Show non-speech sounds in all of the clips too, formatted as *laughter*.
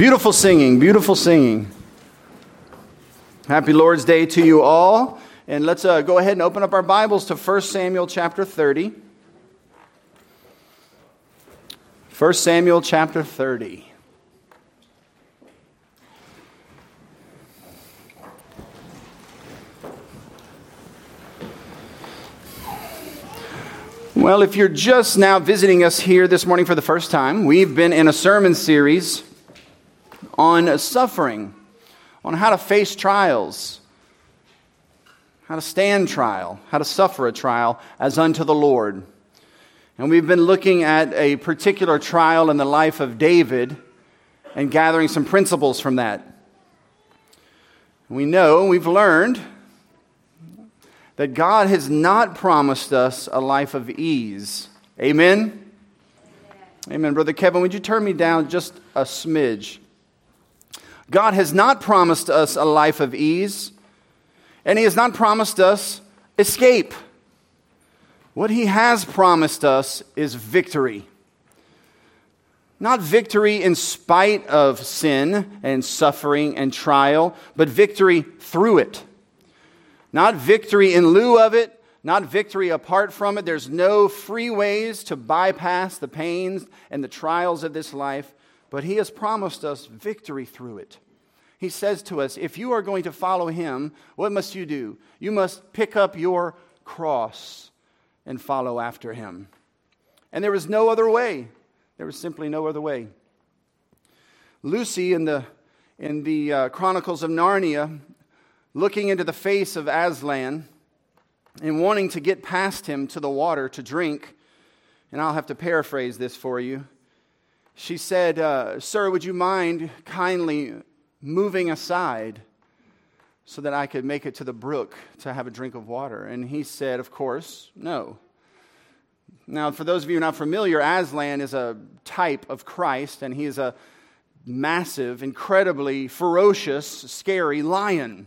Beautiful singing, beautiful singing. Happy Lord's Day to you all. And let's uh, go ahead and open up our Bibles to 1 Samuel chapter 30. 1 Samuel chapter 30. Well, if you're just now visiting us here this morning for the first time, we've been in a sermon series on suffering, on how to face trials, how to stand trial, how to suffer a trial as unto the Lord. And we've been looking at a particular trial in the life of David and gathering some principles from that. We know, we've learned that God has not promised us a life of ease. Amen? Amen. Brother Kevin, would you turn me down just a smidge? God has not promised us a life of ease, and He has not promised us escape. What He has promised us is victory. Not victory in spite of sin and suffering and trial, but victory through it. Not victory in lieu of it, not victory apart from it. There's no free ways to bypass the pains and the trials of this life, but He has promised us victory through it. He says to us, if you are going to follow Him, what must you do? You must pick up your cross and follow after Him. And there was no other way. There was simply no other way. Lucy in the, in the uh, Chronicles of Narnia looking into the face of Aslan and wanting to get past him to the water to drink. And I'll have to paraphrase this for you. She said, uh, Sir, would you mind kindly moving aside so that I could make it to the brook to have a drink of water? And he said, Of course, no. Now, for those of you not familiar, Aslan is a type of Christ, and he is a massive, incredibly ferocious, scary lion.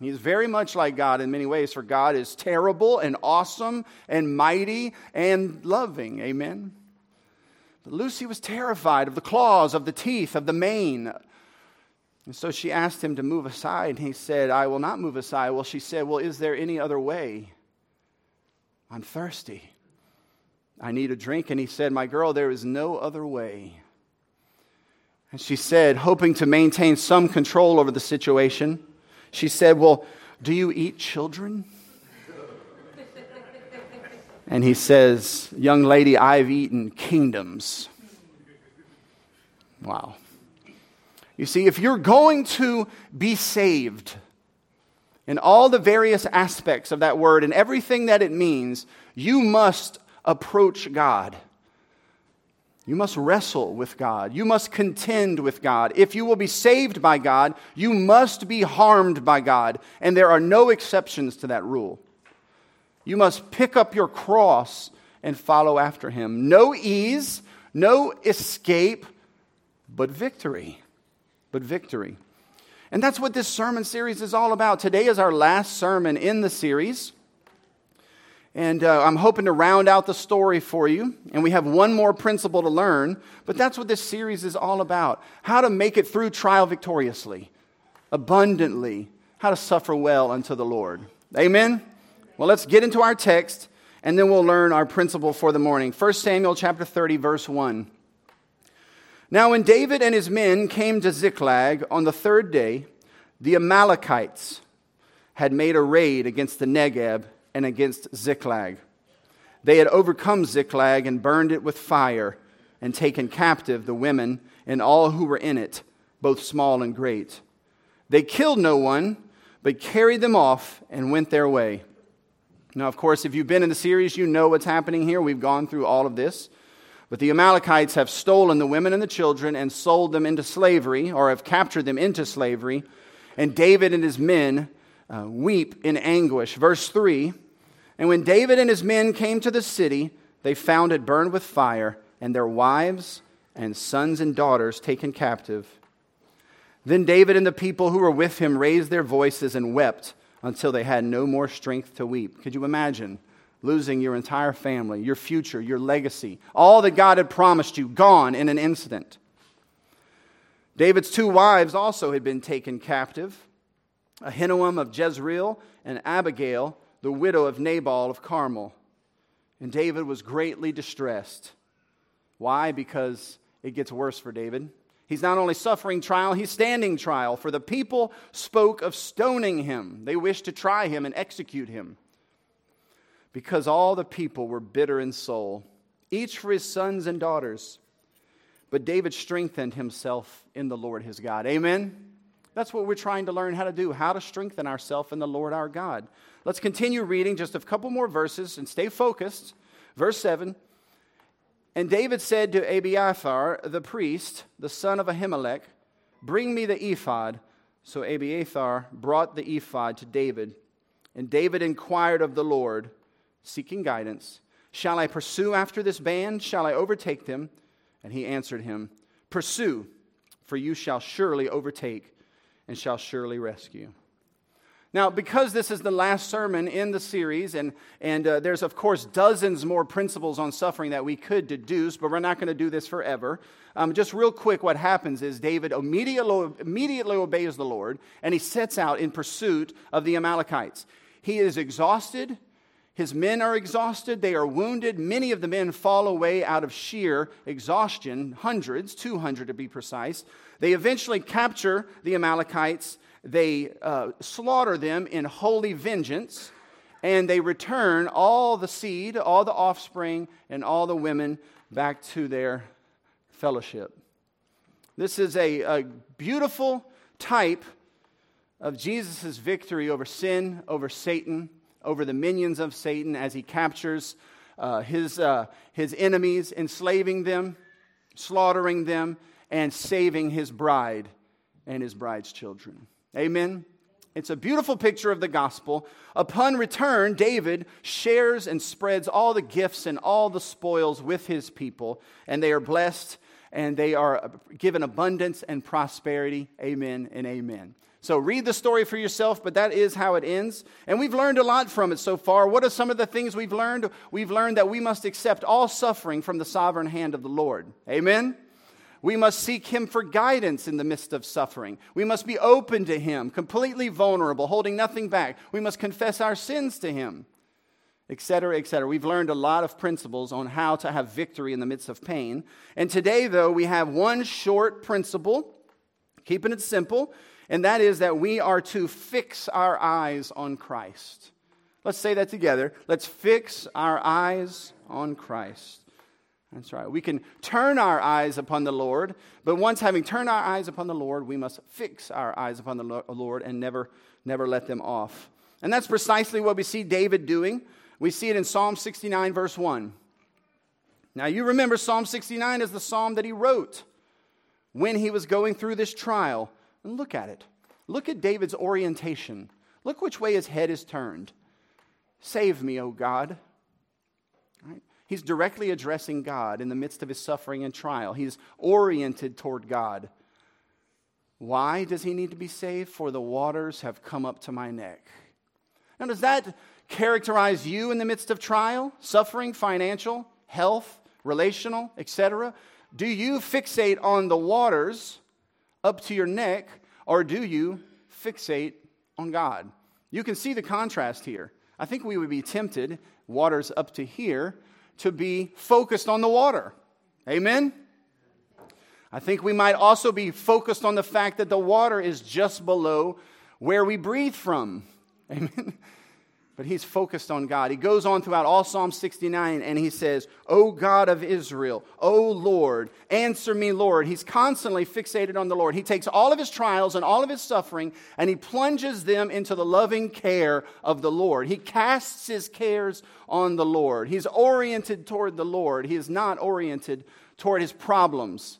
He's very much like God in many ways, for God is terrible and awesome and mighty and loving. Amen. But Lucy was terrified of the claws, of the teeth, of the mane. And so she asked him to move aside. And he said, I will not move aside. Well, she said, Well, is there any other way? I'm thirsty. I need a drink. And he said, My girl, there is no other way. And she said, hoping to maintain some control over the situation, she said, Well, do you eat children? *laughs* And he says, Young lady, I've eaten kingdoms. Wow. You see, if you're going to be saved in all the various aspects of that word and everything that it means, you must approach God. You must wrestle with God. You must contend with God. If you will be saved by God, you must be harmed by God. And there are no exceptions to that rule. You must pick up your cross and follow after Him. No ease, no escape, but victory. But victory. And that's what this sermon series is all about. Today is our last sermon in the series. And uh, I'm hoping to round out the story for you. And we have one more principle to learn. But that's what this series is all about how to make it through trial victoriously, abundantly, how to suffer well unto the Lord. Amen? Well, let's get into our text, and then we'll learn our principle for the morning. 1 Samuel chapter 30, verse 1. Now, when David and his men came to Ziklag on the third day, the Amalekites had made a raid against the Negeb and against Ziklag. They had overcome Ziklag and burned it with fire and taken captive the women and all who were in it, both small and great. They killed no one, but carried them off and went their way. Now, of course, if you've been in the series, you know what's happening here. We've gone through all of this. But the Amalekites have stolen the women and the children and sold them into slavery, or have captured them into slavery. And David and his men uh, weep in anguish. Verse 3 And when David and his men came to the city, they found it burned with fire, and their wives and sons and daughters taken captive. Then David and the people who were with him raised their voices and wept until they had no more strength to weep. Could you imagine losing your entire family, your future, your legacy, all that God had promised you, gone in an instant? David's two wives also had been taken captive Ahinoam of Jezreel and Abigail, the widow of Nabal of Carmel. And David was greatly distressed. Why? Because it gets worse for David. He's not only suffering trial, he's standing trial, for the people spoke of stoning him. They wished to try him and execute him. Because all the people were bitter in soul, each for his sons and daughters. But David strengthened himself in the Lord his God. Amen? That's what we're trying to learn how to do, how to strengthen ourselves in the Lord our God. Let's continue reading just a couple more verses and stay focused. Verse 7 And David said to Abiathar the priest, the son of Ahimelech, Bring me the ephod. So Abiathar brought the ephod to David. And David inquired of the Lord, seeking guidance Shall I pursue after this band? Shall I overtake them? And he answered him, Pursue, for you shall surely overtake and shall surely rescue. Now, because this is the last sermon in the series, and, and uh, there's, of course, dozens more principles on suffering that we could deduce, but we're not going to do this forever. Um, just real quick, what happens is David immediately, immediately obeys the Lord, and he sets out in pursuit of the Amalekites. He is exhausted, his men are exhausted, they are wounded. Many of the men fall away out of sheer exhaustion, hundreds, 200 to be precise. They eventually capture the Amalekites, they uh, slaughter them in holy vengeance, and they return all the seed, all the offspring, and all the women back to their fellowship. This is a, a beautiful type of Jesus' victory over sin, over Satan over the minions of Satan as he captures uh, his, uh, his enemies, enslaving them, slaughtering them, and saving his bride and his bride's children. Amen. It's a beautiful picture of the gospel. Upon return, David shares and spreads all the gifts and all the spoils with his people, and they are blessed and they are given abundance and prosperity. Amen and amen. So read the story for yourself, but that is how it ends. And we've learned a lot from it so far. What are some of the things we've learned? We've learned that we must accept all suffering from the sovereign hand of the Lord. Amen? We must seek Him for guidance in the midst of suffering. We must be open to Him, completely vulnerable, holding nothing back. We must confess our sins to Him, etc., etc. We've learned a lot of principles on how to have victory in the midst of pain. And today, though, we have one short principle, keeping it simple and that is that we are to fix our eyes on Christ. Let's say that together. Let's fix our eyes on Christ. That's right. We can turn our eyes upon the Lord, but once having turned our eyes upon the Lord, we must fix our eyes upon the Lord and never, never let them off. And that's precisely what we see David doing. We see it in Psalm 69, verse 1. Now, you remember Psalm 69 is the psalm that he wrote when he was going through this trial. And look at it. Look at David's orientation. Look which way his head is turned. Save me, O God. Right? He's directly addressing God in the midst of his suffering and trial. He's oriented toward God. Why does he need to be saved? For the waters have come up to my neck. Now, does that characterize you in the midst of trial, suffering, financial, health, relational, etc.? Do you fixate on the waters up to your neck, or do you fixate on God? You can see the contrast here. I think we would be tempted, waters up to here, to be focused on the water. Amen? I think we might also be focused on the fact that the water is just below where we breathe from. *laughs* Amen? But he's focused on God. He goes on throughout all Psalm 69 and he says, O God of Israel, O Lord, answer me, Lord. He's constantly fixated on the Lord. He takes all of his trials and all of his suffering and he plunges them into the loving care of the Lord. He casts his cares on the Lord. He's oriented toward the Lord. He is not oriented toward his problems,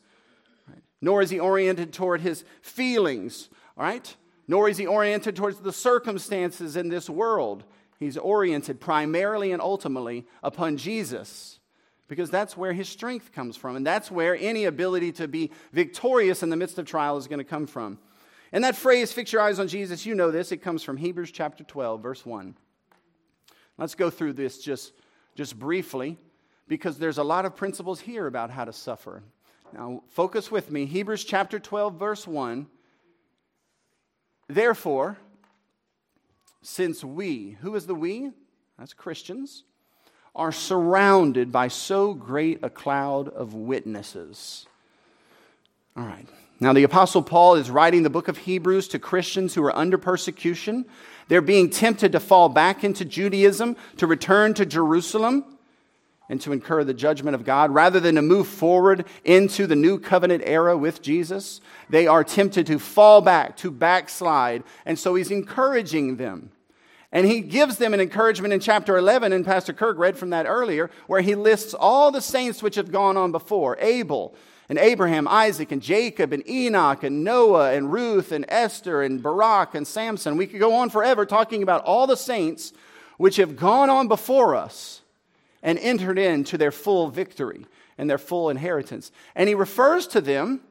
nor is he oriented toward his feelings, all right? Nor is he oriented towards the circumstances in this world. He's oriented primarily and ultimately upon Jesus because that's where his strength comes from. And that's where any ability to be victorious in the midst of trial is going to come from. And that phrase, fix your eyes on Jesus, you know this. It comes from Hebrews chapter 12, verse 1. Let's go through this just, just briefly because there's a lot of principles here about how to suffer. Now, focus with me. Hebrews chapter 12, verse 1. Therefore, since we, who is the we? That's Christians, are surrounded by so great a cloud of witnesses. All right. Now, the Apostle Paul is writing the book of Hebrews to Christians who are under persecution. They're being tempted to fall back into Judaism, to return to Jerusalem, and to incur the judgment of God. Rather than to move forward into the new covenant era with Jesus, they are tempted to fall back, to backslide. And so he's encouraging them. And he gives them an encouragement in chapter 11, and Pastor Kirk read from that earlier, where he lists all the saints which have gone on before Abel, and Abraham, Isaac, and Jacob, and Enoch, and Noah, and Ruth, and Esther, and Barak, and Samson. We could go on forever talking about all the saints which have gone on before us and entered into their full victory and their full inheritance. And he refers to them,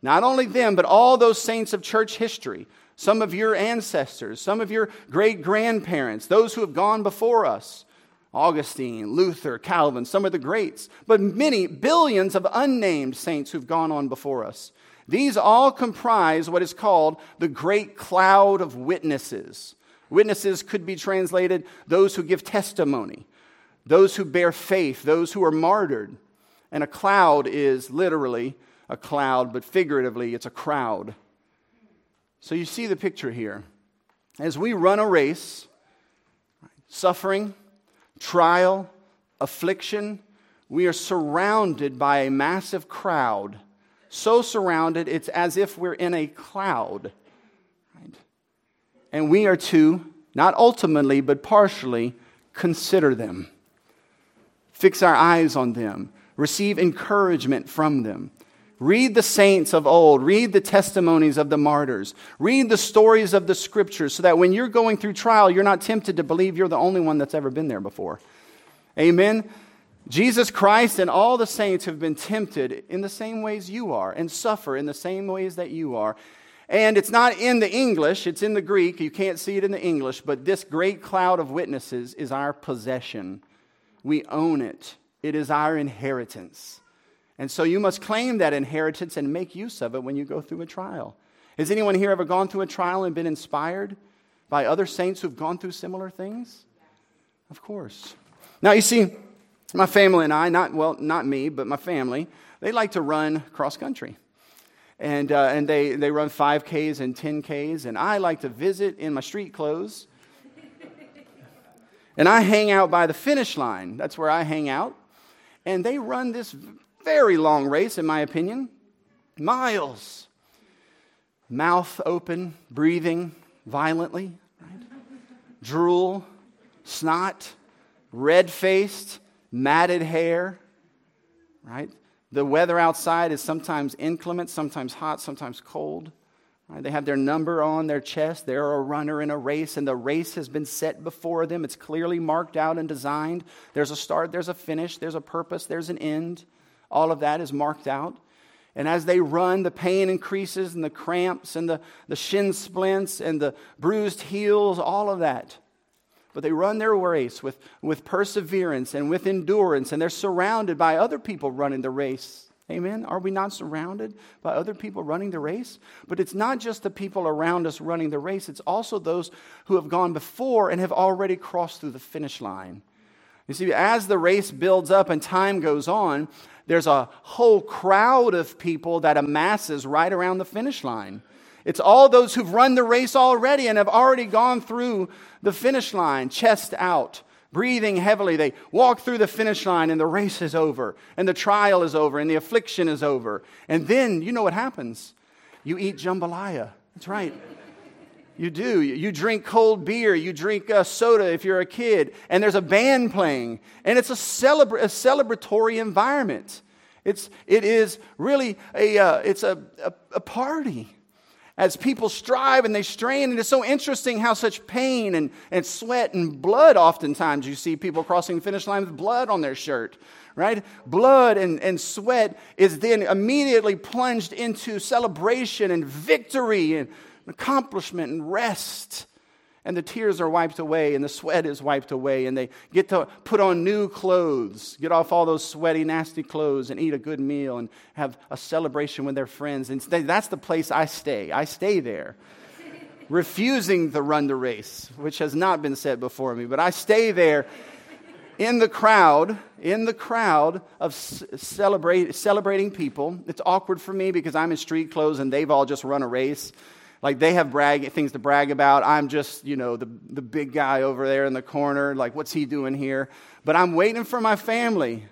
not only them, but all those saints of church history some of your ancestors, some of your great grandparents, those who have gone before us. Augustine, Luther, Calvin, some of the greats, but many billions of unnamed saints who've gone on before us. These all comprise what is called the great cloud of witnesses. Witnesses could be translated those who give testimony, those who bear faith, those who are martyred. And a cloud is literally a cloud, but figuratively, it's a crowd. So you see the picture here. As we run a race, suffering, trial, affliction, we are surrounded by a massive crowd. So surrounded, it's as if we're in a cloud. Right? And we are to, not ultimately, but partially, consider them, fix our eyes on them, receive encouragement from them. Read the saints of old. Read the testimonies of the martyrs. Read the stories of the scriptures so that when you're going through trial, you're not tempted to believe you're the only one that's ever been there before. Amen. Jesus Christ and all the saints have been tempted in the same ways you are and suffer in the same ways that you are. And it's not in the English, it's in the Greek. You can't see it in the English, but this great cloud of witnesses is our possession. We own it, it is our inheritance. And so you must claim that inheritance and make use of it when you go through a trial. Has anyone here ever gone through a trial and been inspired by other saints who've gone through similar things? Of course. Now, you see, my family and I, not, well, not me, but my family, they like to run cross country. And, uh, and they, they run 5Ks and 10Ks, and I like to visit in my street clothes. And I hang out by the finish line. That's where I hang out. And they run this very long race, in my opinion. Miles. Mouth open, breathing violently, right? drool, snot, red faced, matted hair, right? The weather outside is sometimes inclement, sometimes hot, sometimes cold. Right? They have their number on their chest. They're a runner in a race, and the race has been set before them. It's clearly marked out and designed. There's a start, there's a finish, there's a purpose, there's an end. All of that is marked out. And as they run, the pain increases and the cramps and the, the shin splints and the bruised heels, all of that. But they run their race with, with perseverance and with endurance, and they're surrounded by other people running the race. Amen? Are we not surrounded by other people running the race? But it's not just the people around us running the race, it's also those who have gone before and have already crossed through the finish line. You see, as the race builds up and time goes on, there's a whole crowd of people that amasses right around the finish line. It's all those who've run the race already and have already gone through the finish line, chest out, breathing heavily. They walk through the finish line and the race is over, and the trial is over, and the affliction is over. And then you know what happens? You eat jambalaya. That's right. You do. You drink cold beer. You drink uh, soda if you're a kid. And there's a band playing. And it's a, celebra- a celebratory environment. It's, it is really a, uh, it's a, a, a party as people strive and they strain. And it's so interesting how such pain and, and sweat and blood, oftentimes, you see people crossing the finish line with blood on their shirt, right? Blood and, and sweat is then immediately plunged into celebration and victory and accomplishment and rest. And the tears are wiped away and the sweat is wiped away and they get to put on new clothes get off all those sweaty nasty clothes and eat a good meal and have a celebration with their friends. And that's the place i stay. I stay there *laughs* refusing to run the race which has not been said before me but i stay there in the crowd in the crowd of celebrate, celebrating people. It's awkward for me because i'm in street clothes and they've all just run a race like they have brag, things to brag about. I'm just, you know, the, the big guy over there in the corner. Like, what's he doing here? But I'm waiting for my family.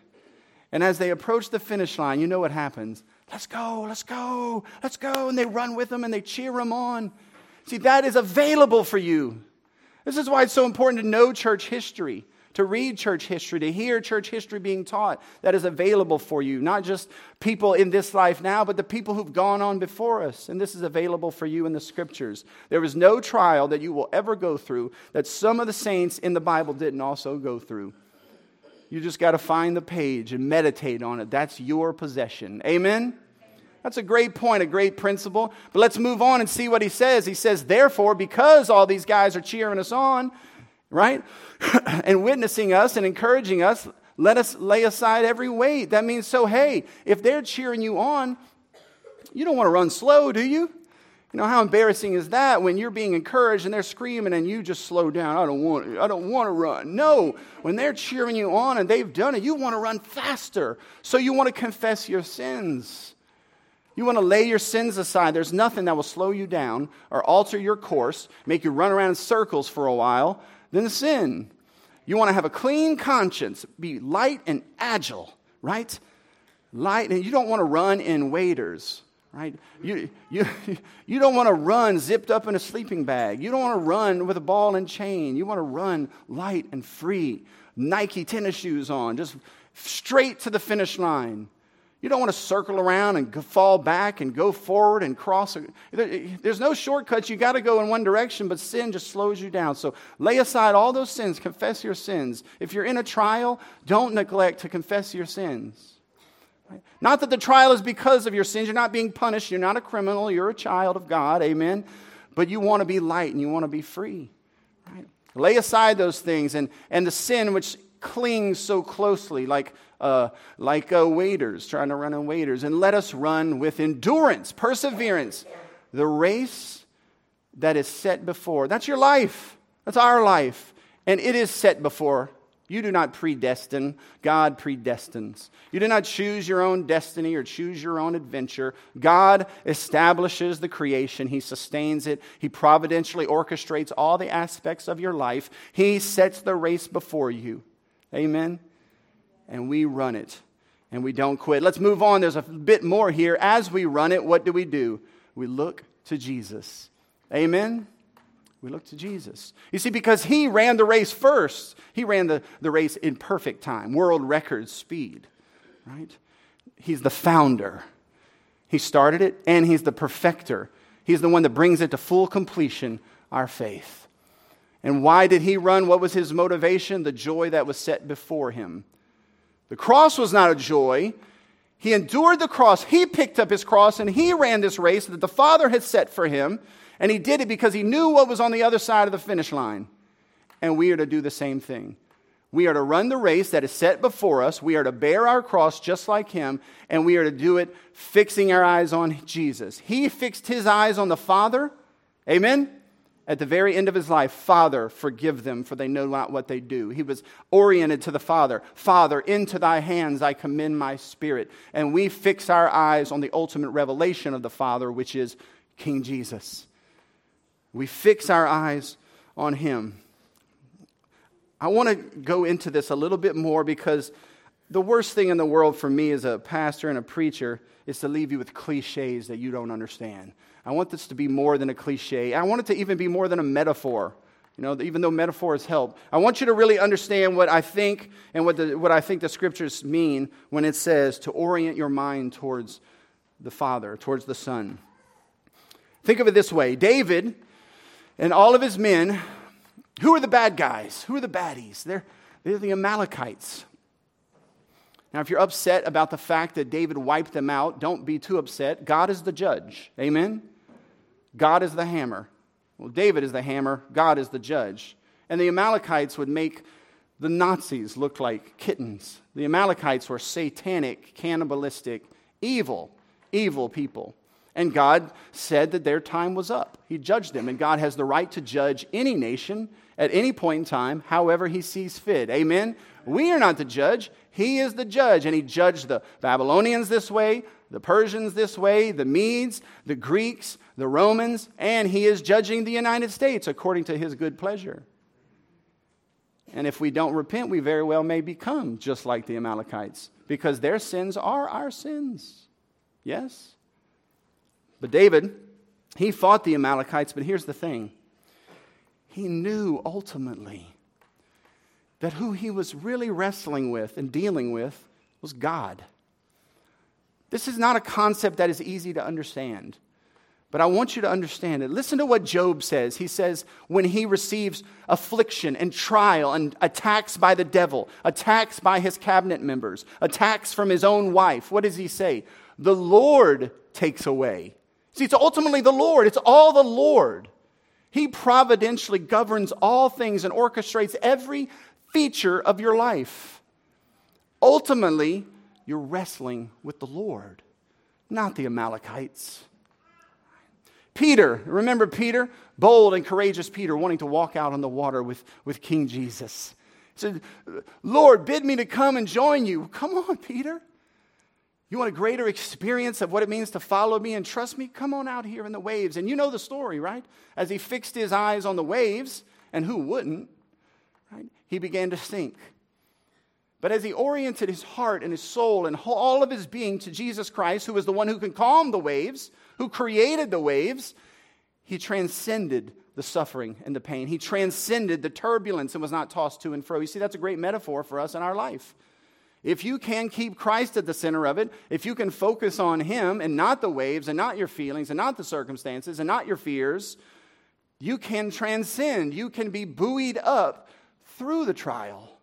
And as they approach the finish line, you know what happens. Let's go, let's go, let's go. And they run with them and they cheer them on. See, that is available for you. This is why it's so important to know church history to read church history, to hear church history being taught that is available for you. Not just people in this life now, but the people who've gone on before us. And this is available for you in the scriptures. There is no trial that you will ever go through that some of the saints in the Bible didn't also go through. You just got to find the page and meditate on it. That's your possession. Amen? That's a great point, a great principle. But let's move on and see what he says. He says, Therefore, because all these guys are cheering us on, right? *laughs* and witnessing us and encouraging us, let us lay aside every weight. That means, so hey, if they're cheering you on, you don't want to run slow, do you? You know, how embarrassing is that when you're being encouraged and they're screaming and you just slow down? I don't want I don't want to run. No, when they're cheering you on and they've done it, you want to run faster. So you want to confess your sins. You want to lay your sins aside. There's nothing that will slow you down or alter your course, make you run around in circles for a while, than sin. You want to have a clean conscience, be light and agile, right? Light, and you don't want to run in waders, right? You, you, *laughs* you don't want to run zipped up in a sleeping bag. You don't want to run with a ball and chain. You want to run light and free. Nike tennis shoes on, just straight to the finish line. You don't want to circle around and fall back and go forward and cross. There's no shortcuts. You got to go in one direction, but sin just slows you down. So lay aside all those sins, confess your sins. If you're in a trial, don't neglect to confess your sins. Not that the trial is because of your sins. You're not being punished. You're not a criminal. You're a child of God. Amen. But you want to be light and you want to be free. Right? Lay aside those things and, and the sin which clings so closely, like uh, like uh, waders, trying to run in waders. And let us run with endurance, perseverance, the race that is set before. That's your life. That's our life. And it is set before. You do not predestine, God predestines. You do not choose your own destiny or choose your own adventure. God establishes the creation, He sustains it, He providentially orchestrates all the aspects of your life. He sets the race before you. Amen and we run it and we don't quit. Let's move on. There's a bit more here. As we run it, what do we do? We look to Jesus. Amen? We look to Jesus. You see, because he ran the race first, he ran the, the race in perfect time, world record speed, right? He's the founder. He started it, and he's the perfecter. He's the one that brings it to full completion, our faith. And why did he run? What was his motivation? The joy that was set before him. The cross was not a joy. He endured the cross. He picked up his cross and he ran this race that the Father had set for him. And he did it because he knew what was on the other side of the finish line. And we are to do the same thing. We are to run the race that is set before us. We are to bear our cross just like him. And we are to do it fixing our eyes on Jesus. He fixed his eyes on the Father. Amen at the very end of his life, Father, forgive them, for they know not what they do. He was oriented to the Father. Father, into thy hands I commend my spirit. And we fix our eyes on the ultimate revelation of the Father, which is King Jesus. We fix our eyes on him. I want to go into this a little bit more because the worst thing in the world for me as a pastor and a preacher is to leave you with cliches that you don't understand. I want this to be more than a cliche. I want it to even be more than a metaphor. You know, even though metaphors help, I want you to really understand what I think and what, the, what I think the scriptures mean when it says to orient your mind towards the Father, towards the Son. Think of it this way David and all of his men, who are the bad guys? Who are the baddies? They're, they're the Amalekites. Now, if you're upset about the fact that David wiped them out, don't be too upset. God is the judge. Amen? God is the hammer. Well, David is the hammer, God is the judge. And the Amalekites would make the Nazis look like kittens. The Amalekites were satanic, cannibalistic, evil, evil people. And God said that their time was up. He judged them, and God has the right to judge any nation at any point in time, however He sees fit. Amen? We are not the judge, He is the judge. And He judged the Babylonians this way, the Persians this way, the Medes, the Greeks, the Romans, and He is judging the United States according to His good pleasure. And if we don't repent, we very well may become just like the Amalekites because their sins are our sins. Yes? But David, he fought the Amalekites, but here's the thing he knew ultimately that who he was really wrestling with and dealing with was God. This is not a concept that is easy to understand. But I want you to understand it. Listen to what Job says. He says, when he receives affliction and trial and attacks by the devil, attacks by his cabinet members, attacks from his own wife, what does he say? The Lord takes away. See, it's ultimately the Lord, it's all the Lord. He providentially governs all things and orchestrates every feature of your life. Ultimately, you're wrestling with the Lord, not the Amalekites. Peter, remember Peter? Bold and courageous Peter wanting to walk out on the water with, with King Jesus. He said, Lord, bid me to come and join you. Come on, Peter. You want a greater experience of what it means to follow me and trust me? Come on out here in the waves. And you know the story, right? As he fixed his eyes on the waves, and who wouldn't? He began to sink. But as he oriented his heart and his soul and all of his being to Jesus Christ, who is the one who can calm the waves, who created the waves, he transcended the suffering and the pain. He transcended the turbulence and was not tossed to and fro. You see, that's a great metaphor for us in our life. If you can keep Christ at the center of it, if you can focus on Him and not the waves and not your feelings and not the circumstances and not your fears, you can transcend. You can be buoyed up through the trial.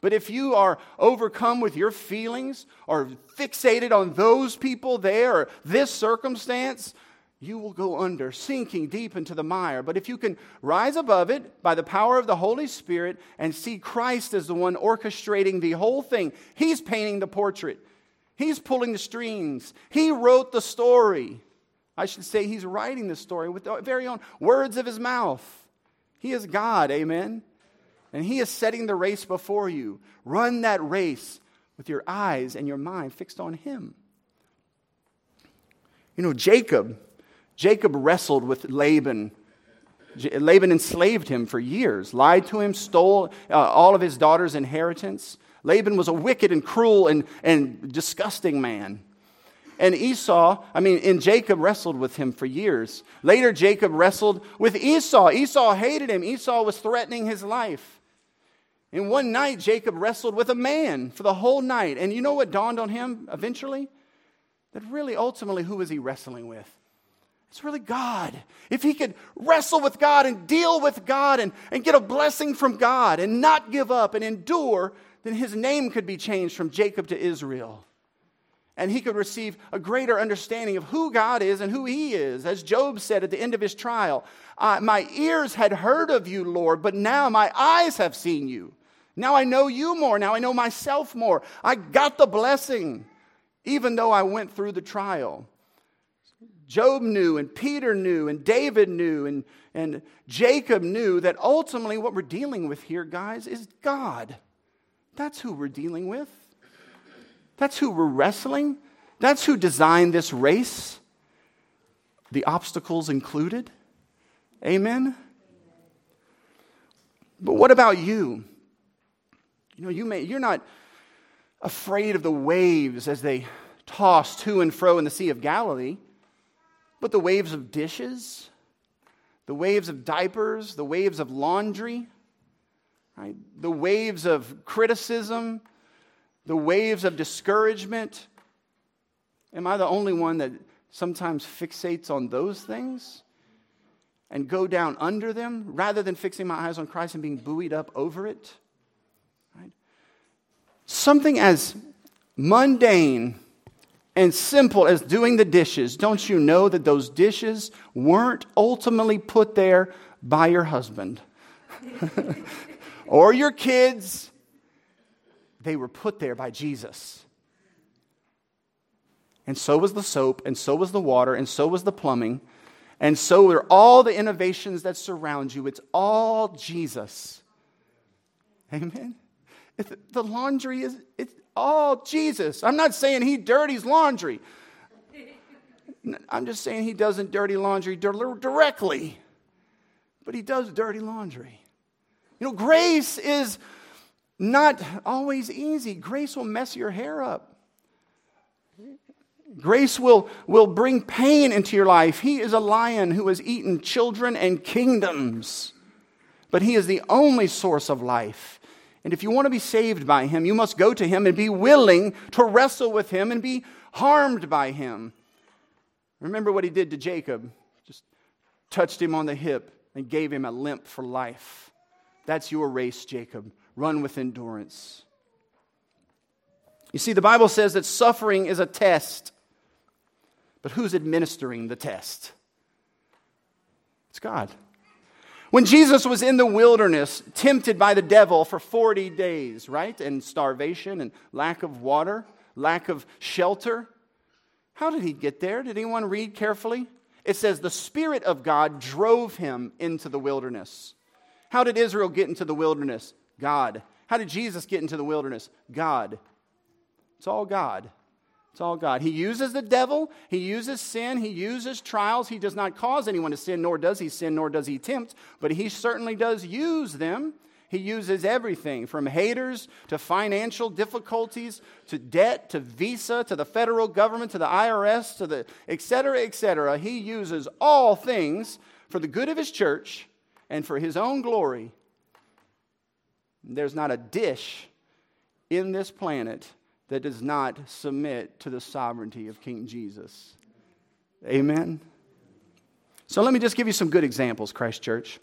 But if you are overcome with your feelings or fixated on those people there or this circumstance, you will go under, sinking deep into the mire. But if you can rise above it by the power of the Holy Spirit and see Christ as the one orchestrating the whole thing, He's painting the portrait, He's pulling the strings, He wrote the story. I should say, He's writing the story with the very own words of His mouth. He is God, amen? And He is setting the race before you. Run that race with your eyes and your mind fixed on Him. You know, Jacob, Jacob wrestled with Laban. Laban enslaved him for years, lied to him, stole uh, all of his daughter's inheritance. Laban was a wicked and cruel and, and disgusting man. And Esau, I mean, and Jacob wrestled with him for years. Later, Jacob wrestled with Esau. Esau hated him. Esau was threatening his life. And one night, Jacob wrestled with a man for the whole night. And you know what dawned on him eventually? That really, ultimately, who was he wrestling with? It's really God. If he could wrestle with God and deal with God and, and get a blessing from God and not give up and endure, then his name could be changed from Jacob to Israel. And he could receive a greater understanding of who God is and who he is. As Job said at the end of his trial, My ears had heard of you, Lord, but now my eyes have seen you. Now I know you more. Now I know myself more. I got the blessing, even though I went through the trial. Job knew, and Peter knew, and David knew, and, and Jacob knew that ultimately what we're dealing with here, guys, is God. That's who we're dealing with. That's who we're wrestling. That's who designed this race, the obstacles included. Amen? But what about you? You know, you may, you're not afraid of the waves as they toss to and fro in the Sea of Galilee, but the waves of dishes, the waves of diapers, the waves of laundry, right? the waves of criticism, the waves of discouragement. Am I the only one that sometimes fixates on those things and go down under them rather than fixing my eyes on Christ and being buoyed up over it? Something as mundane and simple as doing the dishes, don't you know that those dishes weren't ultimately put there by your husband *laughs* or your kids? They were put there by Jesus. And so was the soap, and so was the water, and so was the plumbing, and so are all the innovations that surround you. It's all Jesus. Amen. The laundry is it's all Jesus. I'm not saying he dirties laundry. I'm just saying he doesn't dirty laundry directly, but he does dirty laundry. You know, grace is not always easy. Grace will mess your hair up. Grace will, will bring pain into your life. He is a lion who has eaten children and kingdoms, but he is the only source of life. And if you want to be saved by him, you must go to him and be willing to wrestle with him and be harmed by him. Remember what he did to Jacob just touched him on the hip and gave him a limp for life. That's your race, Jacob. Run with endurance. You see, the Bible says that suffering is a test, but who's administering the test? It's God. When Jesus was in the wilderness, tempted by the devil for 40 days, right? And starvation and lack of water, lack of shelter. How did he get there? Did anyone read carefully? It says the Spirit of God drove him into the wilderness. How did Israel get into the wilderness? God. How did Jesus get into the wilderness? God. It's all God. It's all God. He uses the devil, he uses sin, he uses trials. He does not cause anyone to sin, nor does he sin, nor does he tempt, but he certainly does use them. He uses everything from haters to financial difficulties to debt to visa to the federal government to the IRS to the et cetera, et cetera. He uses all things for the good of his church and for his own glory. There's not a dish in this planet that does not submit to the sovereignty of King Jesus. Amen? So let me just give you some good examples, Christ Church.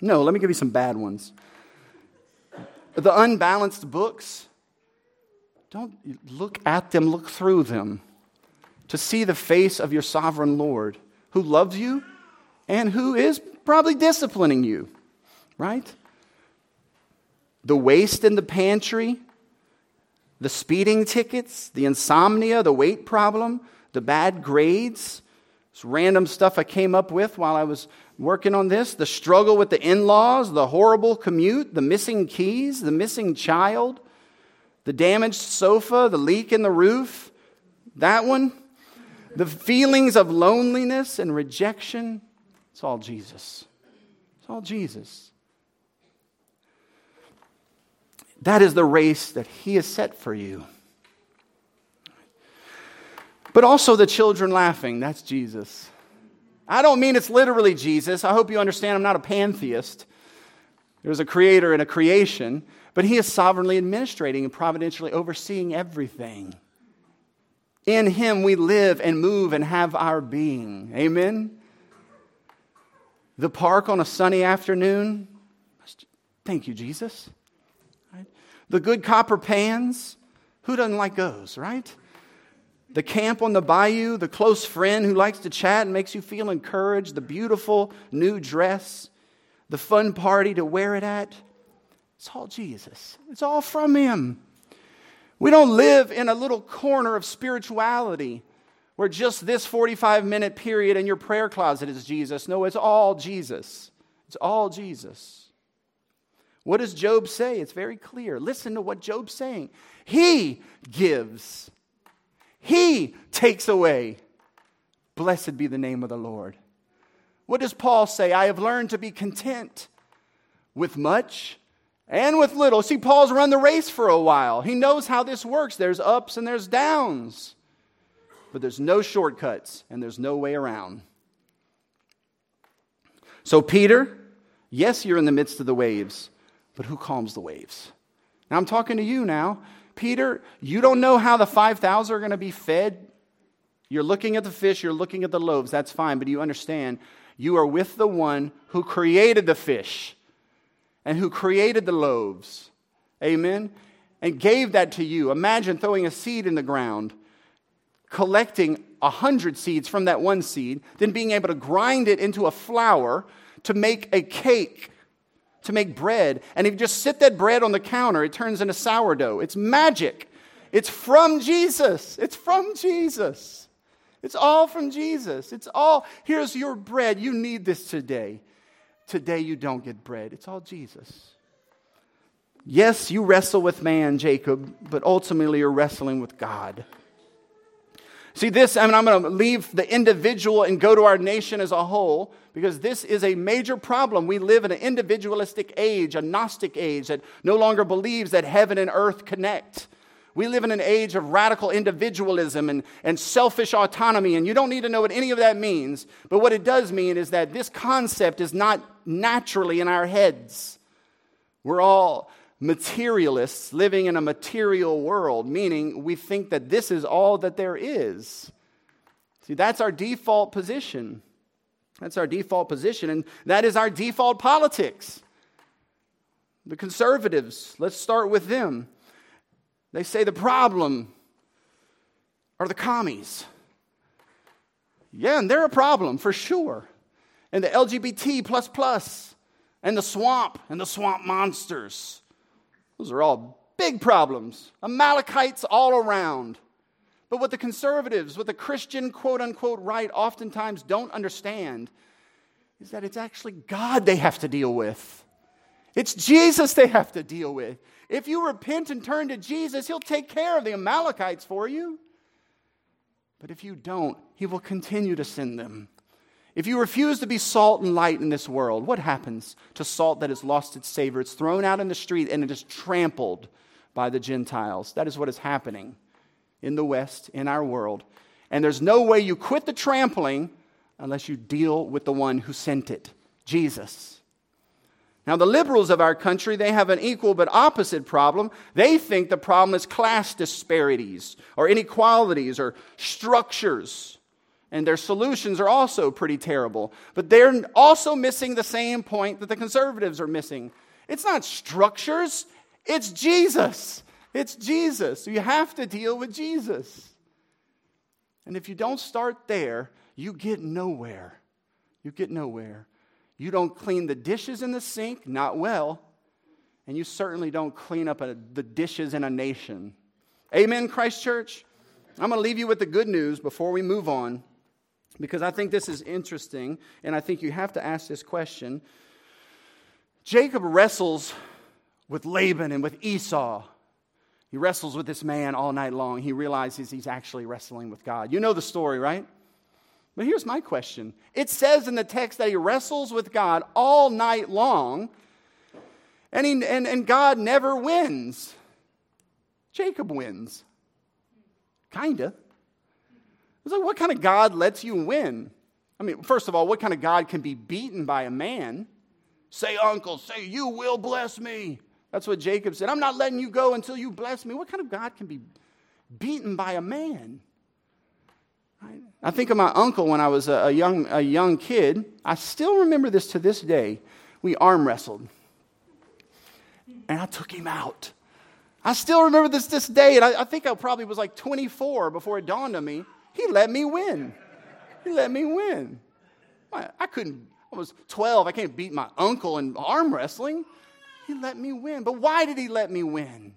No, let me give you some bad ones. The unbalanced books, don't look at them, look through them to see the face of your sovereign Lord who loves you and who is probably disciplining you, right? The waste in the pantry, the speeding tickets, the insomnia, the weight problem, the bad grades, this random stuff I came up with while I was working on this, the struggle with the in laws, the horrible commute, the missing keys, the missing child, the damaged sofa, the leak in the roof, that one, the feelings of loneliness and rejection. It's all Jesus. It's all Jesus. That is the race that He has set for you. But also the children laughing, that's Jesus. I don't mean it's literally Jesus. I hope you understand I'm not a pantheist. There's a creator and a creation, but He is sovereignly administrating and providentially overseeing everything. In Him we live and move and have our being. Amen? The park on a sunny afternoon. Thank you, Jesus the good copper pans. Who doesn't like those, right? The camp on the bayou, the close friend who likes to chat and makes you feel encouraged, the beautiful new dress, the fun party to wear it at. It's all Jesus. It's all from Him. We don't live in a little corner of spirituality where just this 45 minute period in your prayer closet is Jesus. No, it's all Jesus. It's all Jesus. What does Job say? It's very clear. Listen to what Job's saying. He gives, He takes away. Blessed be the name of the Lord. What does Paul say? I have learned to be content with much and with little. See, Paul's run the race for a while. He knows how this works. There's ups and there's downs, but there's no shortcuts and there's no way around. So, Peter, yes, you're in the midst of the waves, but who calms the waves? Now I'm talking to you now. Peter, you don't know how the 5,000 are going to be fed. You're looking at the fish, you're looking at the loaves. That's fine, but you understand you are with the one who created the fish and who created the loaves. Amen? And gave that to you. Imagine throwing a seed in the ground. collecting a hundred seeds from that one seed, then being able to grind it into a flour to make a cake, to make bread. And if you just sit that bread on the counter, it turns into sourdough. It's magic. It's from Jesus. It's from Jesus. It's all from Jesus. It's all, here's your bread. You need this today. Today you don't get bread. It's all Jesus. Yes, you wrestle with man, Jacob, but ultimately you're wrestling with God. See, this, I mean, I'm going to leave the individual and go to our nation as a whole because this is a major problem. We live in an individualistic age, a Gnostic age that no longer believes that heaven and earth connect. We live in an age of radical individualism and, and selfish autonomy, and you don't need to know what any of that means. But what it does mean is that this concept is not naturally in our heads. We're all materialists living in a material world, meaning we think that this is all that there is. See, that's our default position. That's our default position, and that is our default politics. The conservatives, let's start with them. They say the problem are the commies. Yeah, and they're a problem for sure. And the LGBT plus plus and the swamp and the swamp monsters. Those are all big problems. Amalekites all around. But what the conservatives, what the Christian quote unquote right oftentimes don't understand is that it's actually God they have to deal with. It's Jesus they have to deal with. If you repent and turn to Jesus, He'll take care of the Amalekites for you. But if you don't, He will continue to send them. If you refuse to be salt and light in this world, what happens to salt that has lost its savor? It's thrown out in the street and it is trampled by the Gentiles. That is what is happening in the West, in our world. And there's no way you quit the trampling unless you deal with the one who sent it, Jesus. Now, the liberals of our country, they have an equal but opposite problem. They think the problem is class disparities or inequalities or structures. And their solutions are also pretty terrible. But they're also missing the same point that the conservatives are missing. It's not structures, it's Jesus. It's Jesus. You have to deal with Jesus. And if you don't start there, you get nowhere. You get nowhere. You don't clean the dishes in the sink, not well. And you certainly don't clean up a, the dishes in a nation. Amen, Christ Church? I'm going to leave you with the good news before we move on because I think this is interesting and I think you have to ask this question. Jacob wrestles with Laban and with Esau. He wrestles with this man all night long. He realizes he's actually wrestling with God. You know the story, right? But here's my question it says in the text that he wrestles with God all night long, and, he, and, and God never wins. Jacob wins. Kinda. Like, what kind of God lets you win? I mean, first of all, what kind of God can be beaten by a man? Say, uncle, say, you will bless me. That's what Jacob said. I'm not letting you go until you bless me. What kind of God can be beaten by a man? I think of my uncle when I was a, young, a young kid. I still remember this to this day. We arm wrestled, and I took him out. I still remember this this day, and I, I think I probably was like 24 before it dawned on me. He let me win. He let me win. I, couldn't, I was 12. I can't beat my uncle in arm wrestling. He let me win. But why did he let me win?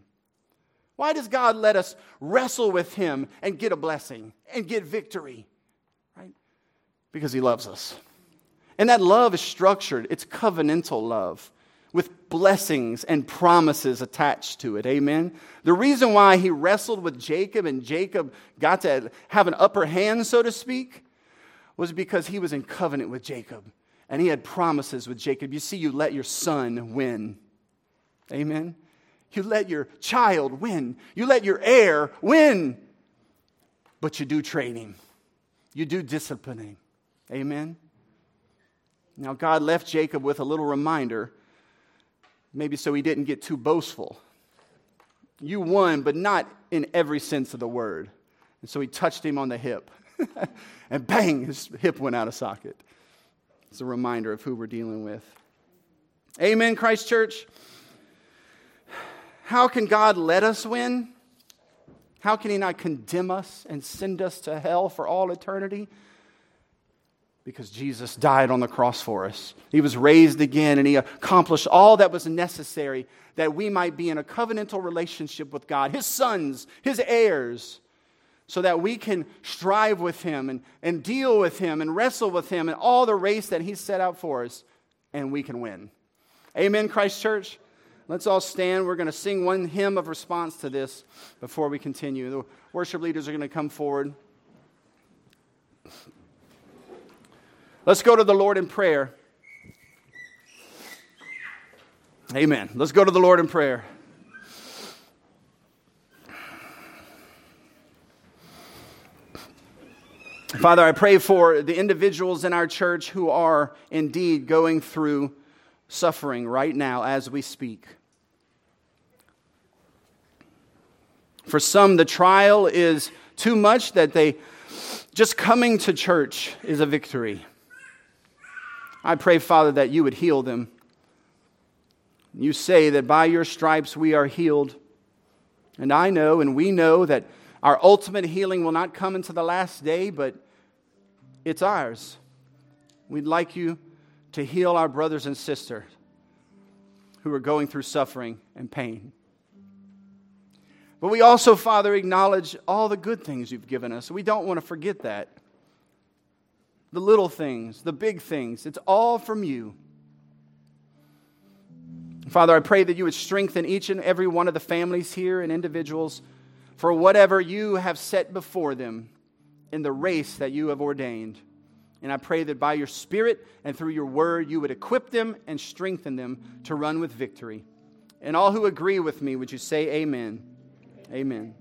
Why does God let us wrestle with Him and get a blessing and get victory? Right? Because He loves us. And that love is structured, it's covenantal love with blessings and promises attached to it. Amen. The reason why he wrestled with Jacob and Jacob got to have an upper hand, so to speak, was because he was in covenant with Jacob and he had promises with Jacob. You see, you let your son win. Amen. You let your child win. You let your heir win. But you do training, you do disciplining. Amen. Now, God left Jacob with a little reminder, maybe so he didn't get too boastful. You won, but not in every sense of the word. And so he touched him on the hip. *laughs* and bang, his hip went out of socket. It's a reminder of who we're dealing with. Amen, Christ Church. How can God let us win? How can He not condemn us and send us to hell for all eternity? Because Jesus died on the cross for us. He was raised again and He accomplished all that was necessary that we might be in a covenantal relationship with God, His sons, His heirs, so that we can strive with Him and, and deal with Him and wrestle with Him and all the race that He set out for us, and we can win. Amen, Christ Church? Let's all stand. We're going to sing one hymn of response to this before we continue. The worship leaders are going to come forward. Let's go to the Lord in prayer. Amen. Let's go to the Lord in prayer. Father, I pray for the individuals in our church who are indeed going through suffering right now as we speak. For some, the trial is too much that they just coming to church is a victory. I pray, Father, that you would heal them. You say that by your stripes we are healed. And I know and we know that our ultimate healing will not come until the last day, but it's ours. We'd like you to heal our brothers and sisters who are going through suffering and pain. But we also, Father, acknowledge all the good things you've given us. We don't want to forget that. The little things, the big things, it's all from you. Father, I pray that you would strengthen each and every one of the families here and individuals for whatever you have set before them in the race that you have ordained. And I pray that by your Spirit and through your word, you would equip them and strengthen them to run with victory. And all who agree with me, would you say amen? Amen.